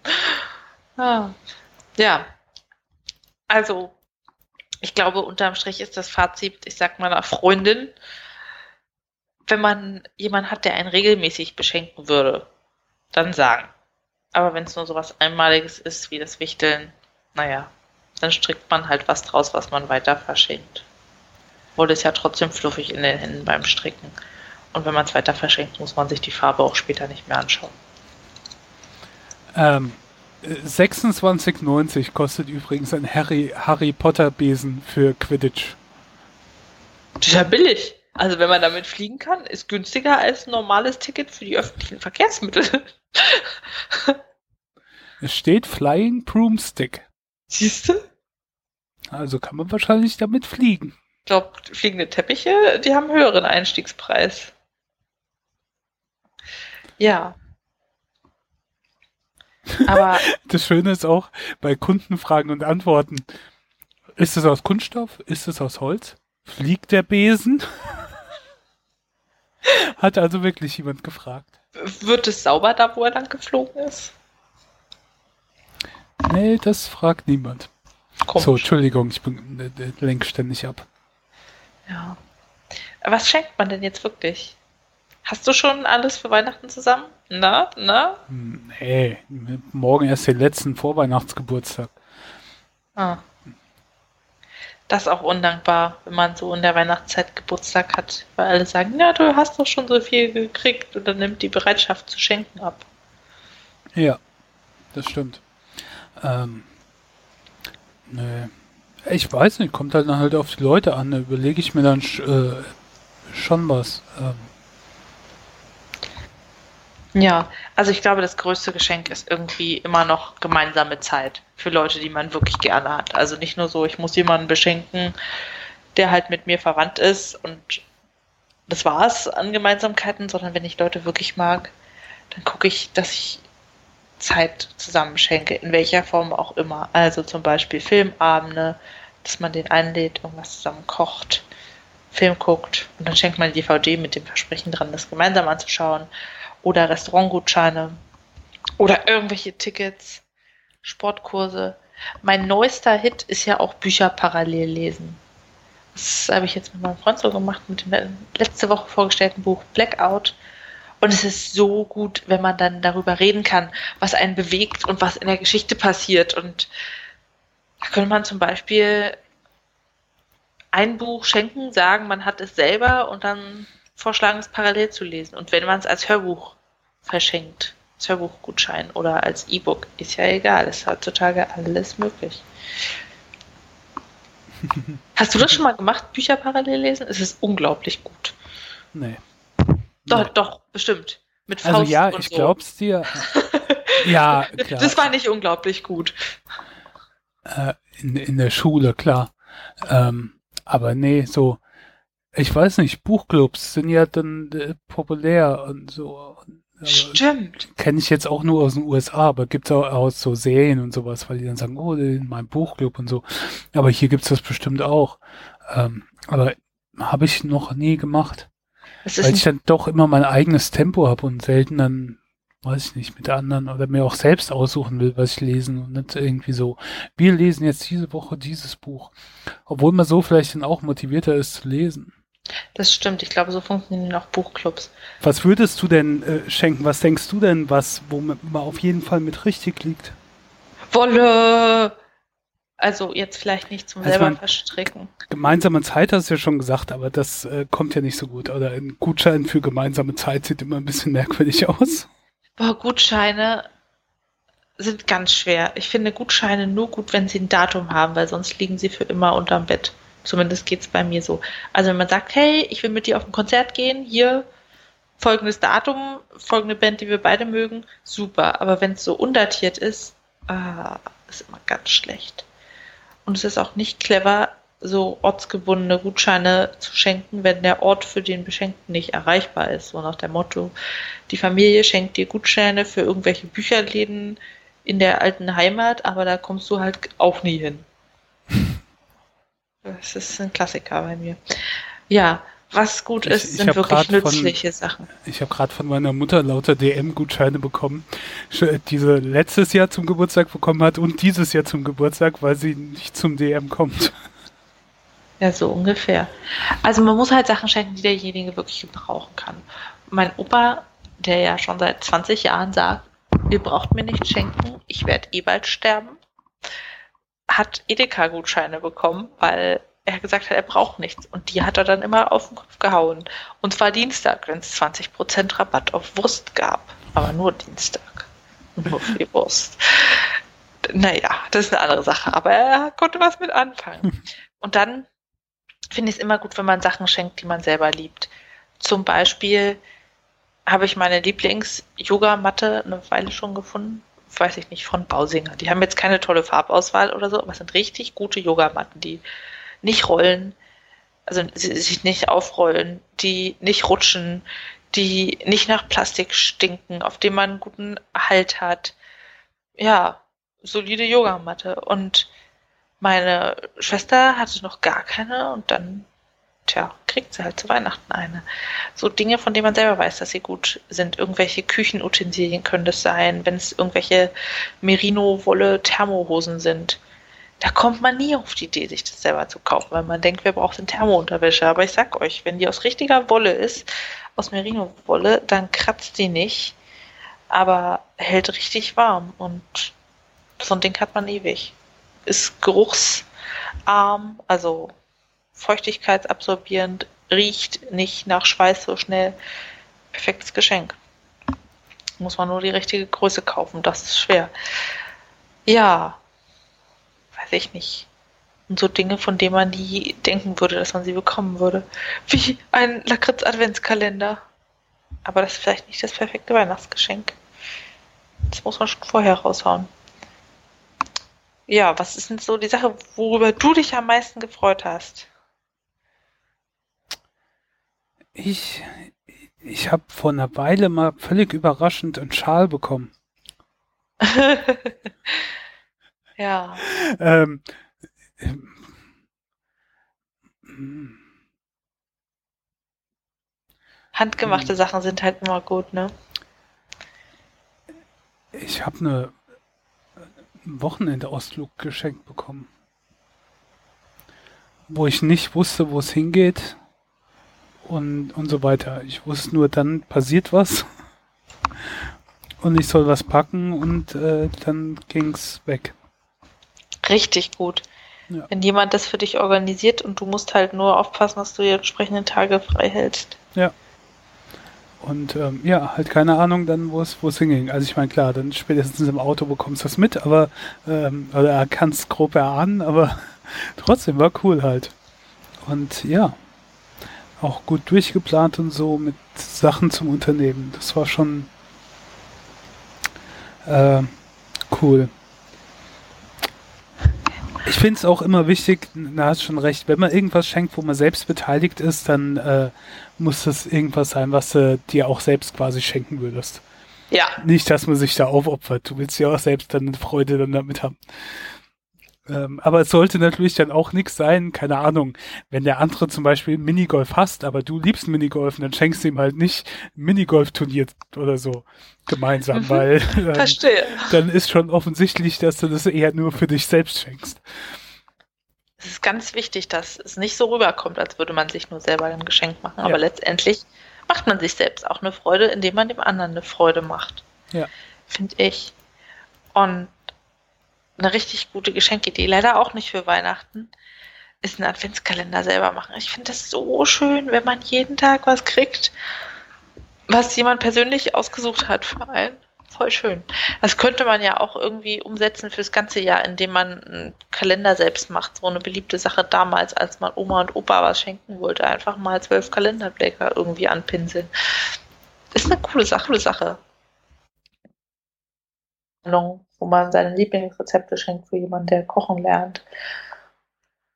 Ah. Ja. Also ich glaube, unterm Strich ist das Fazit, ich sag meiner Freundin, wenn man jemanden hat, der einen regelmäßig beschenken würde, dann sagen. Aber wenn es nur so was Einmaliges ist, wie das Wichteln, naja, dann strickt man halt was draus, was man weiter verschenkt. Wohl ist ja trotzdem fluffig in den Händen beim Stricken. Und wenn man es weiter verschenkt, muss man sich die Farbe auch später nicht mehr anschauen. Ähm, 26,90 kostet übrigens ein Harry, Harry Potter Besen für Quidditch. Das ist ja billig. Also wenn man damit fliegen kann, ist günstiger als ein normales Ticket für die öffentlichen Verkehrsmittel. Es steht Flying Broomstick. Siehst du? Also kann man wahrscheinlich damit fliegen. Ich glaube, fliegende Teppiche, die haben einen höheren Einstiegspreis. Ja. Aber <laughs> Das Schöne ist auch bei Kundenfragen und Antworten. Ist es aus Kunststoff? Ist es aus Holz? Fliegt der Besen? <laughs> Hat also wirklich jemand gefragt. Wird es sauber da, wo er lang geflogen ist? Nee, das fragt niemand. Komisch. So, Entschuldigung, ich bin, äh, äh, lenk ständig ab. Ja. Was schenkt man denn jetzt wirklich? Hast du schon alles für Weihnachten zusammen? Na, na? Hm, Nee, morgen erst den letzten Vorweihnachtsgeburtstag. Ah. Das ist auch undankbar, wenn man so in der Weihnachtszeit Geburtstag hat, weil alle sagen, ja, du hast doch schon so viel gekriegt und dann nimmt die Bereitschaft zu schenken ab. Ja, das stimmt. Ähm, nee. Ich weiß nicht, kommt halt dann halt auf die Leute an. Da überlege ich mir dann äh, schon was. Ähm, Ja, also ich glaube, das größte Geschenk ist irgendwie immer noch gemeinsame Zeit für Leute, die man wirklich gerne hat. Also nicht nur so, ich muss jemanden beschenken, der halt mit mir verwandt ist und das war's an Gemeinsamkeiten, sondern wenn ich Leute wirklich mag, dann gucke ich, dass ich Zeit zusammen schenke, in welcher Form auch immer. Also zum Beispiel Filmabende, dass man den einlädt, irgendwas zusammen kocht, Film guckt und dann schenkt man die DVD mit dem Versprechen dran, das gemeinsam anzuschauen oder Restaurantgutscheine oder irgendwelche Tickets, Sportkurse. Mein neuester Hit ist ja auch Bücher parallel lesen. Das habe ich jetzt mit meinem Freund so gemacht, mit dem letzte Woche vorgestellten Buch Blackout. Und es ist so gut, wenn man dann darüber reden kann, was einen bewegt und was in der Geschichte passiert. Und da könnte man zum Beispiel ein Buch schenken, sagen, man hat es selber und dann vorschlagen, es parallel zu lesen. Und wenn man es als Hörbuch verschenkt, Hörbuchgutschein oder als E-Book, ist ja egal, ist heutzutage alles möglich. <laughs> Hast du das schon mal gemacht, Bücher parallel lesen? Es ist unglaublich gut. nee. Doch, Nee. doch, bestimmt. Mit Also Faust ja, und ich so. glaub's dir. <laughs> ja, klar. Das war nicht unglaublich gut. äh, in, in der Schule, klar. Ähm, aber nee, so, ich weiß nicht, Buchclubs sind ja dann äh, populär und so. Stimmt. Kenne ich jetzt auch nur aus den USA, aber gibt's auch aus so Serien und sowas, weil die dann sagen, oh, in meinem Buchclub und so. Aber hier gibt's das bestimmt auch. Ähm, aber habe ich noch nie gemacht, weil ich dann doch immer mein eigenes Tempo habe und selten dann, weiß ich nicht, mit anderen oder mir auch selbst aussuchen will, was ich lesen und nicht irgendwie so, wir lesen jetzt diese Woche dieses Buch. Obwohl man so vielleicht dann auch motivierter ist zu lesen. Das stimmt. Ich glaube, so funktionieren auch Buchclubs. Was würdest du denn äh, schenken? Was denkst du denn, was, wo man auf jeden Fall mit richtig liegt? Wolle! Also jetzt vielleicht nicht zum Also selber verstricken. Gemeinsame Zeit hast du ja schon gesagt, aber das äh, kommt ja nicht so gut. Oder ein Gutschein für gemeinsame Zeit sieht immer ein bisschen merkwürdig aus. Boah, Gutscheine sind ganz schwer. Ich finde Gutscheine nur gut, wenn sie ein Datum haben, weil sonst liegen sie für immer unterm Bett. Zumindest geht's bei mir so. Also wenn man sagt, hey, ich will mit dir auf ein Konzert gehen, hier folgendes Datum, folgende Band, die wir beide mögen, super. Aber wenn es so undatiert ist, ah, ist immer ganz schlecht. Und es ist auch nicht clever, so ortsgebundene Gutscheine zu schenken, wenn der Ort für den Beschenkten nicht erreichbar ist. So nach dem Motto, die Familie schenkt dir Gutscheine für irgendwelche Bücherläden in der alten Heimat, aber da kommst du halt auch nie hin. Das ist ein Klassiker bei mir. Ja, was gut Ich- ist, ich sind hab wirklich grad von- nützliche Sachen. Ich habe gerade von meiner Mutter lauter DM-Gutscheine bekommen, die sie letztes Jahr zum Geburtstag bekommen hat und dieses Jahr zum Geburtstag, weil sie nicht zum DM kommt. Ja, so ungefähr. Also man muss halt Sachen schenken, die derjenige wirklich gebrauchen kann. Mein Opa, der ja schon seit 20 Jahren sagt, ihr braucht mir nichts schenken, ich werde eh bald sterben, hat Edeka-Gutscheine bekommen, weil er gesagt hat, er braucht nichts. Und die hat er dann immer auf den Kopf gehauen. Und zwar Dienstag, wenn es 20% Rabatt auf Wurst gab. Aber nur Dienstag. Nur für die Wurst. Naja, das ist eine andere Sache. Aber er konnte was mit anfangen. <laughs> Und dann finde ich es immer gut, wenn man Sachen schenkt, die man selber liebt. Zum Beispiel habe ich meine Lieblings-Yoga-Matte eine Weile schon gefunden, weiß ich nicht, von Bausinger. Die haben jetzt keine tolle Farbauswahl oder so, aber es sind richtig gute Yogamatten, die nicht rollen, also sich nicht aufrollen, die nicht rutschen, die nicht nach Plastik stinken, auf dem man einen guten Halt hat. Ja, solide Yogamatte. Und meine Schwester hatte noch gar keine und dann, tja, kriegt sie halt zu Weihnachten eine. So Dinge, von denen man selber weiß, dass sie gut sind. Irgendwelche Küchenutensilien können das sein, wenn es irgendwelche Merino-Wolle-Thermohosen sind. Da kommt man nie auf die Idee, sich das selber zu kaufen, weil man denkt, wer braucht denn Thermounterwäsche? Aber ich sag euch, wenn die aus richtiger Wolle ist, aus Merino-Wolle, dann kratzt die nicht, aber hält richtig warm und so ein Ding hat man ewig. Ist geruchsarm, also feuchtigkeitsabsorbierend, riecht nicht nach Schweiß so schnell. Perfektes Geschenk. Muss man nur die richtige Größe kaufen, das ist schwer. Ja, weiß ich nicht. Und so Dinge, von denen man nie denken würde, dass man sie bekommen würde. Wie ein Lakritz-Adventskalender. Aber das ist vielleicht nicht das perfekte Weihnachtsgeschenk. Das muss man schon vorher raushauen. Ja, was ist denn so die Sache, worüber du dich am meisten gefreut hast? Ich, ich habe vor einer Weile mal völlig überraschend einen Schal bekommen. <laughs> ja. Ähm, Handgemachte hm. Sachen sind halt immer gut, ne? Ich habe eine Wochenendausflug geschenkt bekommen, wo ich nicht wusste, wo es hingeht und, und so weiter. Ich wusste nur, dann passiert was <laughs> und ich soll was packen und äh, dann ging's weg. Richtig gut. Ja. Wenn jemand das für dich organisiert und du musst halt nur aufpassen, dass du die entsprechenden Tage frei hältst. Ja. Und ähm, ja, halt keine Ahnung dann, wo es wo es hinging. Also ich meine, klar, dann spätestens im Auto bekommst du das mit, aber ähm, oder kannst grob erahnen, aber <laughs> trotzdem war cool halt. Und ja, auch gut durchgeplant und so mit Sachen zum Unternehmen. Das war schon äh, cool. Ich finde es auch immer wichtig, da hast schon recht, wenn man irgendwas schenkt, wo man selbst beteiligt ist, dann äh, muss das irgendwas sein, was du dir auch selbst quasi schenken würdest. Ja. Nicht, dass man sich da aufopfert. Du willst ja auch selbst dann eine Freude dann damit haben. Ähm, aber es sollte natürlich dann auch nichts sein, keine Ahnung, wenn der andere zum Beispiel Minigolf hasst, aber du liebst Minigolf, dann schenkst du ihm halt nicht Minigolf-Turnier oder so gemeinsam, mhm. weil <laughs> ähm, Verstehe. dann ist schon offensichtlich, dass du das eher nur für dich selbst schenkst. Es ist ganz wichtig, dass es nicht so rüberkommt, als würde man sich nur selber ein Geschenk machen, aber ja. letztendlich macht man sich selbst auch eine Freude, indem man dem anderen eine Freude macht. Ja. Finde ich. Und eine richtig gute Geschenkidee, leider auch nicht für Weihnachten, ist ein Adventskalender selber machen. Ich finde das so schön, wenn man jeden Tag was kriegt, was jemand persönlich ausgesucht hat für einen. Voll schön. Das könnte man ja auch irgendwie umsetzen fürs ganze Jahr, indem man einen Kalender selbst macht. So eine beliebte Sache damals, als man Oma und Opa was schenken wollte. Einfach mal zwölf Kalenderblätter irgendwie anpinseln. Ist eine coole Sache. Coole Sache wo man seine Lieblingsrezepte schenkt für jemanden, der kochen lernt.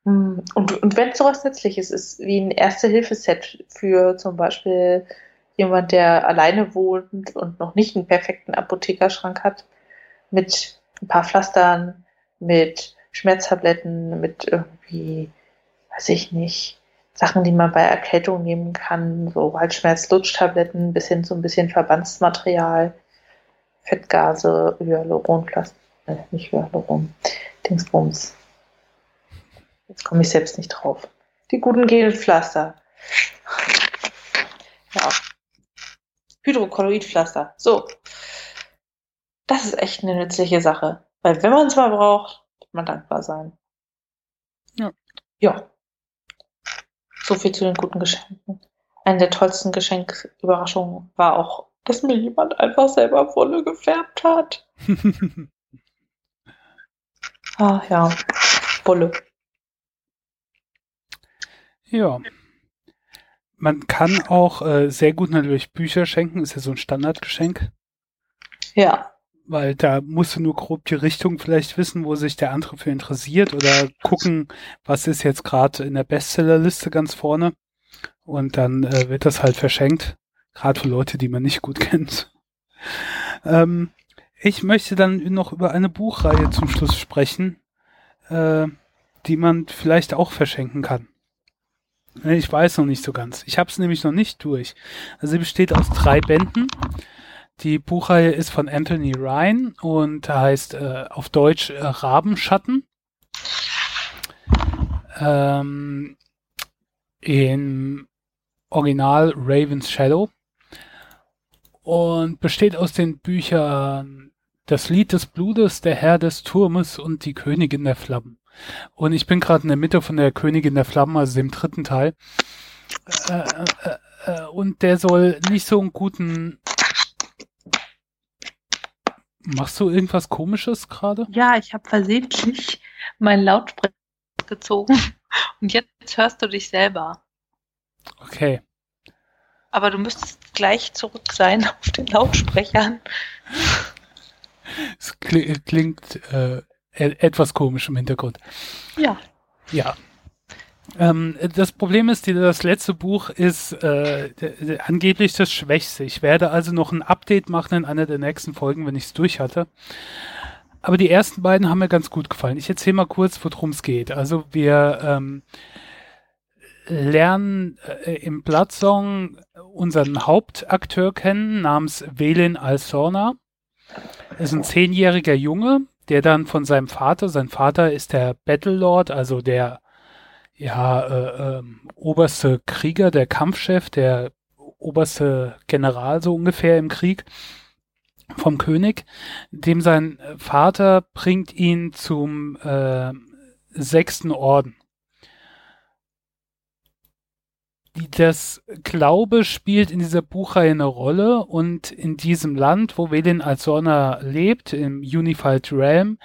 Hm, und, und wenn es sowas Nützliches ist, wie ein Erste-Hilfe-Set für zum Beispiel jemand, der alleine wohnt und noch nicht einen perfekten Apothekerschrank hat, mit ein paar Pflastern, mit Schmerztabletten, mit irgendwie, weiß ich nicht, Sachen, die man bei Erkältung nehmen kann, so halt Schmerzlutschtabletten bis hin zu ein bisschen Verbandsmaterial. Fettgase, Hyaluronplastik, äh, nicht Hyaluron, Dingsbums. Jetzt komme ich selbst nicht drauf. Die guten Gelpflaster. Ja. Hydrokolloidpflaster. So. Das ist echt eine nützliche Sache. Weil wenn man es mal braucht, wird man dankbar sein. Ja. Ja. So viel zu den guten Geschenken. Eine der tollsten Geschenküberraschungen war auch dass mir jemand einfach selber Wolle gefärbt hat. <laughs> ah ja, Wolle. Ja. Man kann auch äh, sehr gut natürlich Bücher schenken, ist ja so ein Standardgeschenk. Ja. weil da musst du nur grob die Richtung vielleicht wissen, wo sich der andere für interessiert oder gucken, was ist jetzt gerade in der Bestsellerliste ganz vorne. Und dann äh, wird das halt verschenkt, gerade für Leute, die man nicht gut kennt. Ähm, ich möchte dann noch über eine Buchreihe zum Schluss sprechen, äh, die man vielleicht auch verschenken kann. Ich weiß noch nicht so ganz. Ich habe es nämlich noch nicht durch. Also sie besteht aus drei Bänden. Die Buchreihe ist von Anthony Ryan und heißt äh, auf Deutsch äh, Rabenschatten. Ähm, Im Original Raven's Shadow. Und besteht aus den Büchern Das Lied des Blutes, Der Herr des Turmes und Die Königin der Flammen. Und ich bin gerade in der Mitte von der Königin der Flammen, also dem dritten Teil. Äh, äh, äh, und der soll nicht so einen guten Machst du irgendwas Komisches gerade? Ja, ich habe versehentlich meinen Lautsprecher gezogen und jetzt hörst du dich selber. Okay. Aber du müsstest gleich zurück sein <laughs> auf den Lautsprechern. Es klingt äh, e-, etwas komisch im Hintergrund. Ja. Ja. Ähm, das Problem ist, das letzte Buch ist äh, angeblich das Schwächste. Ich werde also noch ein Update machen in einer der nächsten Folgen, wenn ich es durch hatte. Aber die ersten beiden haben mir ganz gut gefallen. Ich erzähle mal kurz, worum es geht. Also wir ähm, lernen äh, im Blood-Song unseren Hauptakteur kennen, namens Velin Alsorna. Er ist ein zehnjähriger Junge, der dann von seinem Vater, sein Vater ist der Battle Lord, also der ja, äh, äh, oberste Krieger, der Kampfchef, der oberste General so ungefähr im Krieg vom König, dem sein Vater bringt ihn zum äh, sechsten Orden. Das Glaube spielt in dieser Buchreihe eine Rolle und in diesem Land, wo Velin Alzorna lebt, im Unified Realm,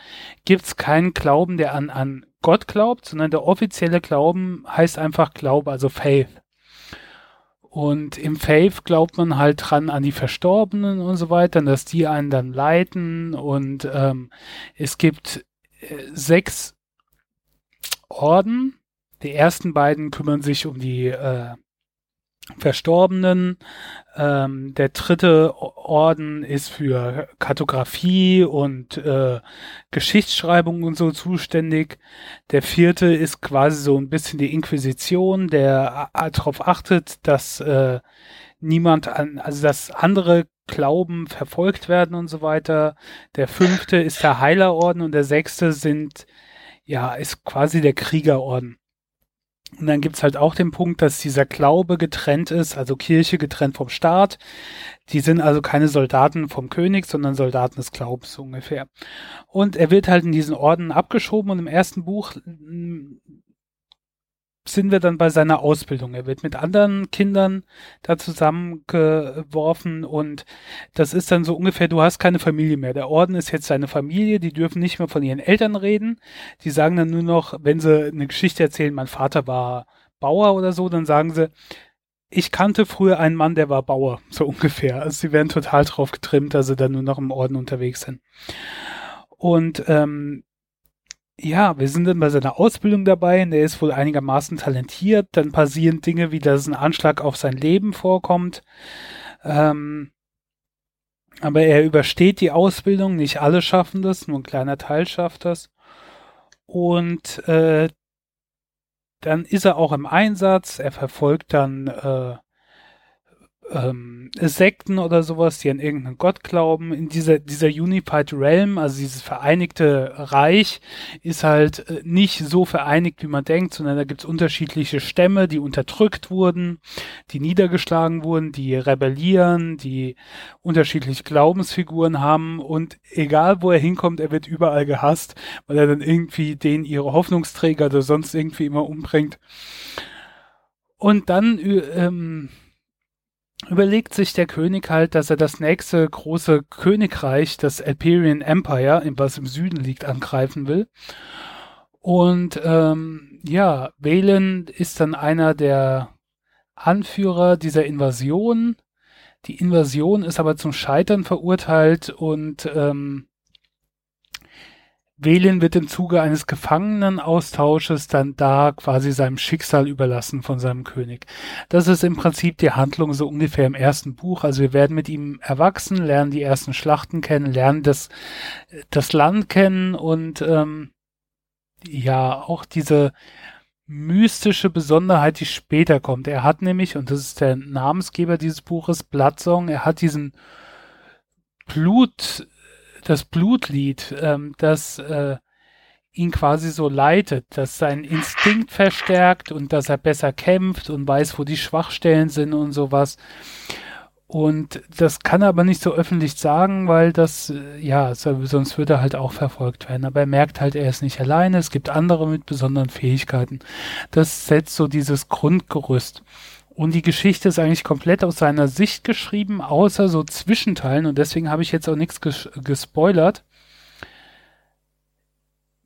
gibt es keinen Glauben, der an, an Gott glaubt, sondern der offizielle Glauben heißt einfach Glaube, also Faith. Und im Faith glaubt man halt dran an die Verstorbenen und so weiter, dass die einen dann leiten. Und ähm, es gibt äh, sechs Orden. Die ersten beiden kümmern sich um die äh, Verstorbenen. Ähm, der dritte Orden ist für Kartografie und äh, Geschichtsschreibung und so zuständig. Der vierte ist quasi so ein bisschen die Inquisition, der darauf achtet, dass äh, niemand an, also dass andere Glauben verfolgt werden und so weiter. Der fünfte ist der Heilerorden und der sechste sind, ja, ist quasi der Kriegerorden. Und dann gibt's halt auch den Punkt, dass dieser Glaube getrennt ist, also Kirche getrennt vom Staat. Die sind also keine Soldaten vom König, sondern Soldaten des Glaubens so ungefähr. Und er wird halt in diesen Orden abgeschoben und im ersten Buch sind wir dann bei seiner Ausbildung. Er wird mit anderen Kindern da zusammengeworfen und das ist dann so ungefähr, du hast keine Familie mehr. Der Orden ist jetzt seine Familie, die dürfen nicht mehr von ihren Eltern reden. Die sagen dann nur noch, wenn sie eine Geschichte erzählen, mein Vater war Bauer oder so, dann sagen sie, ich kannte früher einen Mann, der war Bauer, <laughs> so ungefähr. Also sie werden total drauf getrimmt, dass sie dann nur noch im Orden unterwegs sind. Und ähm, ja, wir sind dann bei seiner Ausbildung dabei und er ist wohl einigermaßen talentiert. Dann passieren Dinge, wie dass ein Anschlag auf sein Leben vorkommt. Ähm, aber er übersteht die Ausbildung, nicht alle schaffen das, nur ein kleiner Teil schafft das. Und äh, dann ist er auch im Einsatz, er verfolgt dann äh, ähm, Sekten oder sowas, die an irgendeinen Gott glauben. In dieser, dieser Unified Realm, also dieses vereinigte Reich, ist halt äh, nicht so vereinigt, wie man denkt, sondern da gibt es unterschiedliche Stämme, die unterdrückt wurden, die niedergeschlagen wurden, die rebellieren, die unterschiedliche Glaubensfiguren haben und egal wo er hinkommt, er wird überall gehasst, weil er dann irgendwie den ihre Hoffnungsträger oder sonst irgendwie immer umbringt. Und dann ähm, überlegt sich der König halt, dass er das nächste große Königreich, das Alperian Empire, was im Süden liegt, angreifen will. Und ähm, ja, Valen ist dann einer der Anführer dieser Invasion. Die Invasion ist aber zum Scheitern verurteilt und ähm, Velin wird im Zuge eines Gefangenenaustausches dann da quasi seinem Schicksal überlassen von seinem König. Das ist im Prinzip die Handlung so ungefähr im ersten Buch. Also wir werden mit ihm erwachsen, lernen die ersten Schlachten kennen, lernen das, das Land kennen und ähm, ja, auch diese mystische Besonderheit, die später kommt. Er hat nämlich, und das ist der Namensgeber dieses Buches, Bloodsong, er hat diesen Blut das Blutlied, ähm, das äh, ihn quasi so leitet, dass sein Instinkt verstärkt und dass er besser kämpft und weiß, wo die Schwachstellen sind und sowas. Und das kann er aber nicht so öffentlich sagen, weil das, äh, ja, sonst würde er halt auch verfolgt werden. Aber er merkt halt, er ist nicht alleine, es gibt andere mit besonderen Fähigkeiten. Das setzt so dieses Grundgerüst. Und die Geschichte ist eigentlich komplett aus seiner Sicht geschrieben, außer so Zwischenteilen. Und deswegen habe ich jetzt auch nichts ges gespoilert.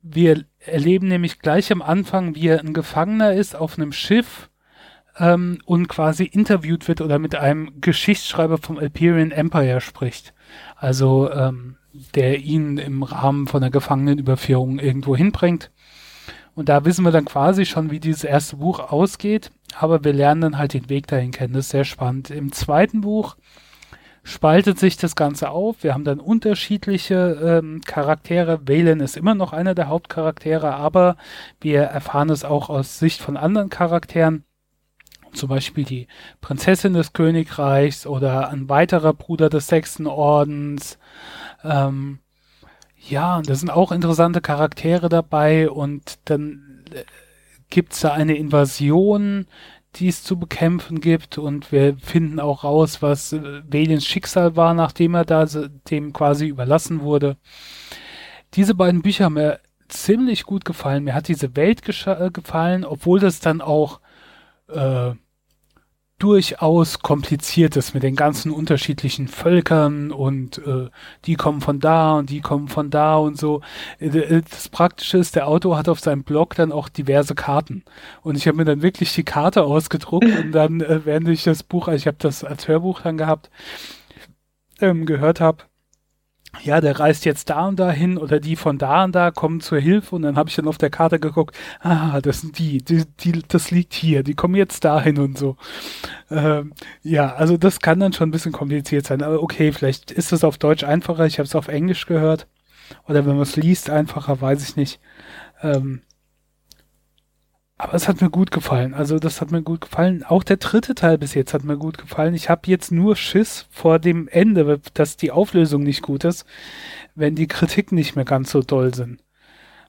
Wir erleben nämlich gleich am Anfang, wie er ein Gefangener ist auf einem Schiff ähm, und quasi interviewt wird oder mit einem Geschichtsschreiber vom Alperian Empire spricht. Also ähm, der ihn im Rahmen von der Gefangenenüberführung irgendwo hinbringt. Und da wissen wir dann quasi schon, wie dieses erste Buch ausgeht aber wir lernen dann halt den Weg dahin kennen. Das ist sehr spannend. Im zweiten Buch spaltet sich das Ganze auf. Wir haben dann unterschiedliche ähm, Charaktere. Valen ist immer noch einer der Hauptcharaktere, aber wir erfahren es auch aus Sicht von anderen Charakteren. Zum Beispiel die Prinzessin des Königreichs oder ein weiterer Bruder des Sechsten Ordens. Ähm, ja, da sind auch interessante Charaktere dabei und dann äh, gibt es da eine Invasion, die es zu bekämpfen gibt und wir finden auch raus, was äh, Valians Schicksal war, nachdem er da dem quasi überlassen wurde. Diese beiden Bücher haben mir ziemlich gut gefallen. Mir hat diese Welt äh, gefallen, obwohl das dann auch äh, durchaus kompliziert ist mit den ganzen unterschiedlichen Völkern und äh, die kommen von da und die kommen von da und so. Äh, äh, das Praktische ist, der Autor hat auf seinem Blog dann auch diverse Karten und ich habe mir dann wirklich die Karte ausgedruckt und dann, äh, während ich das Buch, also ich habe das als Hörbuch dann gehabt, ähm, gehört habe, ja, der reist jetzt da und da hin oder die von da und da kommen zur Hilfe und dann habe ich dann auf der Karte geguckt, ah, das sind die, die, die das liegt hier, die kommen jetzt dahin und so. Ähm, ja, also das kann dann schon ein bisschen kompliziert sein, aber okay, vielleicht ist es auf Deutsch einfacher, ich habe es auf Englisch gehört oder wenn man es liest einfacher, weiß ich nicht. Ähm, aber es hat mir gut gefallen. Also das hat mir gut gefallen. Auch der dritte Teil bis jetzt hat mir gut gefallen. Ich habe jetzt nur Schiss vor dem Ende, dass die Auflösung nicht gut ist, wenn die Kritiken nicht mehr ganz so doll sind.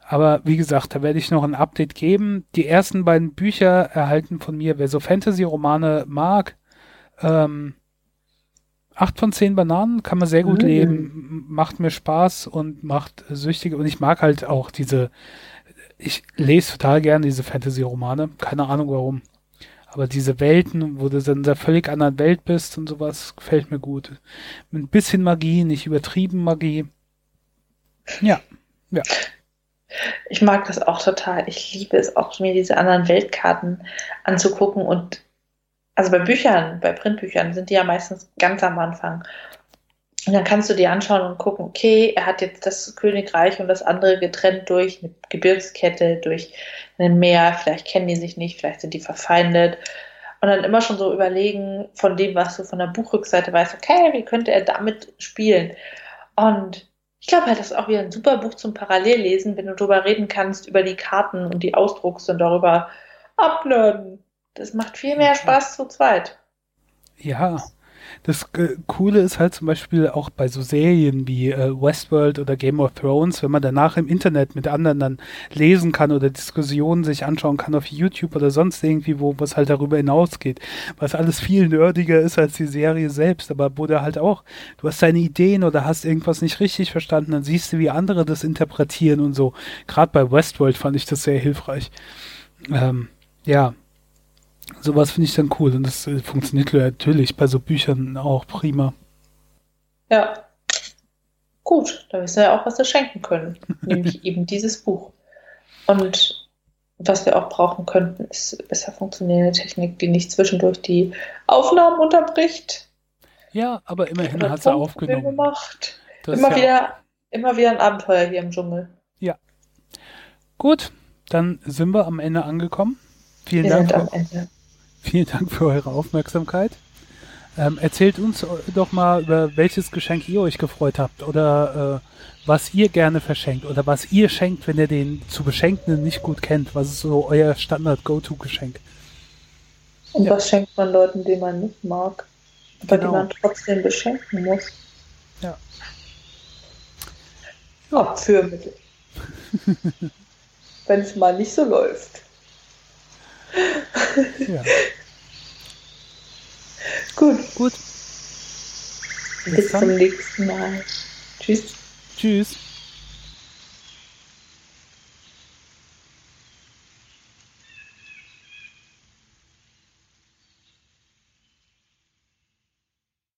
Aber wie gesagt, da werde ich noch ein Update geben. Die ersten beiden Bücher erhalten von mir, wer so Fantasy-Romane mag, ähm, acht von zehn Bananen kann man sehr gut mhm. leben, macht mir Spaß und macht süchtige. Und ich mag halt auch diese ich lese total gerne diese Fantasy-Romane. Keine Ahnung warum. Aber diese Welten, wo du dann in einer völlig anderen Welt bist und sowas, gefällt mir gut. Mit ein bisschen Magie, nicht übertrieben Magie. Ja, ja. Ich mag das auch total. Ich liebe es auch, mir diese anderen Weltkarten anzugucken und also bei Büchern, bei Printbüchern sind die ja meistens ganz am Anfang. Und dann kannst du dir anschauen und gucken, okay, er hat jetzt das Königreich und das andere getrennt durch eine Gebirgskette, durch ein Meer, vielleicht kennen die sich nicht, vielleicht sind die verfeindet. Und dann immer schon so überlegen, von dem, was du von der Buchrückseite weißt, okay, wie könnte er damit spielen? Und ich glaube halt, das ist auch wieder ein super Buch zum Parallellesen, wenn du darüber reden kannst, über die Karten und die Ausdrucks und darüber abnörden. Das macht viel mehr Spaß zu zweit. Ja, das äh, Coole ist halt zum Beispiel auch bei so Serien wie äh, Westworld oder Game of Thrones, wenn man danach im Internet mit anderen dann lesen kann oder Diskussionen sich anschauen kann auf YouTube oder sonst irgendwie, wo was halt darüber hinausgeht, was alles viel nerdiger ist als die Serie selbst, aber wo du halt auch, du hast deine Ideen oder hast irgendwas nicht richtig verstanden, dann siehst du, wie andere das interpretieren und so. Gerade bei Westworld fand ich das sehr hilfreich. Ähm, ja, sowas finde ich dann cool und das äh, funktioniert natürlich bei so Büchern auch prima. Ja. Gut, da wissen wir ja auch, was wir schenken können. <laughs> nämlich eben dieses Buch. Und was wir auch brauchen könnten, ist besser funktionierende Technik, die nicht zwischendurch die Aufnahmen unterbricht. Ja, aber immerhin hat sie aufgenommen. Gemacht. Das Immer ja wieder, immer wieder ein Abenteuer hier im Dschungel. Gut, dann sind wir am Ende angekommen. Vielen Wir Dank, sind am Ende. Vielen Dank für eure Aufmerksamkeit. Ähm, erzählt uns doch mal, über welches Geschenk ihr euch gefreut habt oder äh, was ihr gerne verschenkt oder was ihr schenkt, wenn ihr den zu Beschenkenden nicht gut kennt. Was ist so euer Standard-Go-To-Geschenk? Und Ja. was schenkt man Leuten, die man nicht mag, aber Genau. die man trotzdem beschenken muss? Ja. Abführmittel. <laughs> Wenn es mal nicht so läuft. Ja, Gut, gut. bis dann. zum nächsten Mal. Tschüss. Tschüss.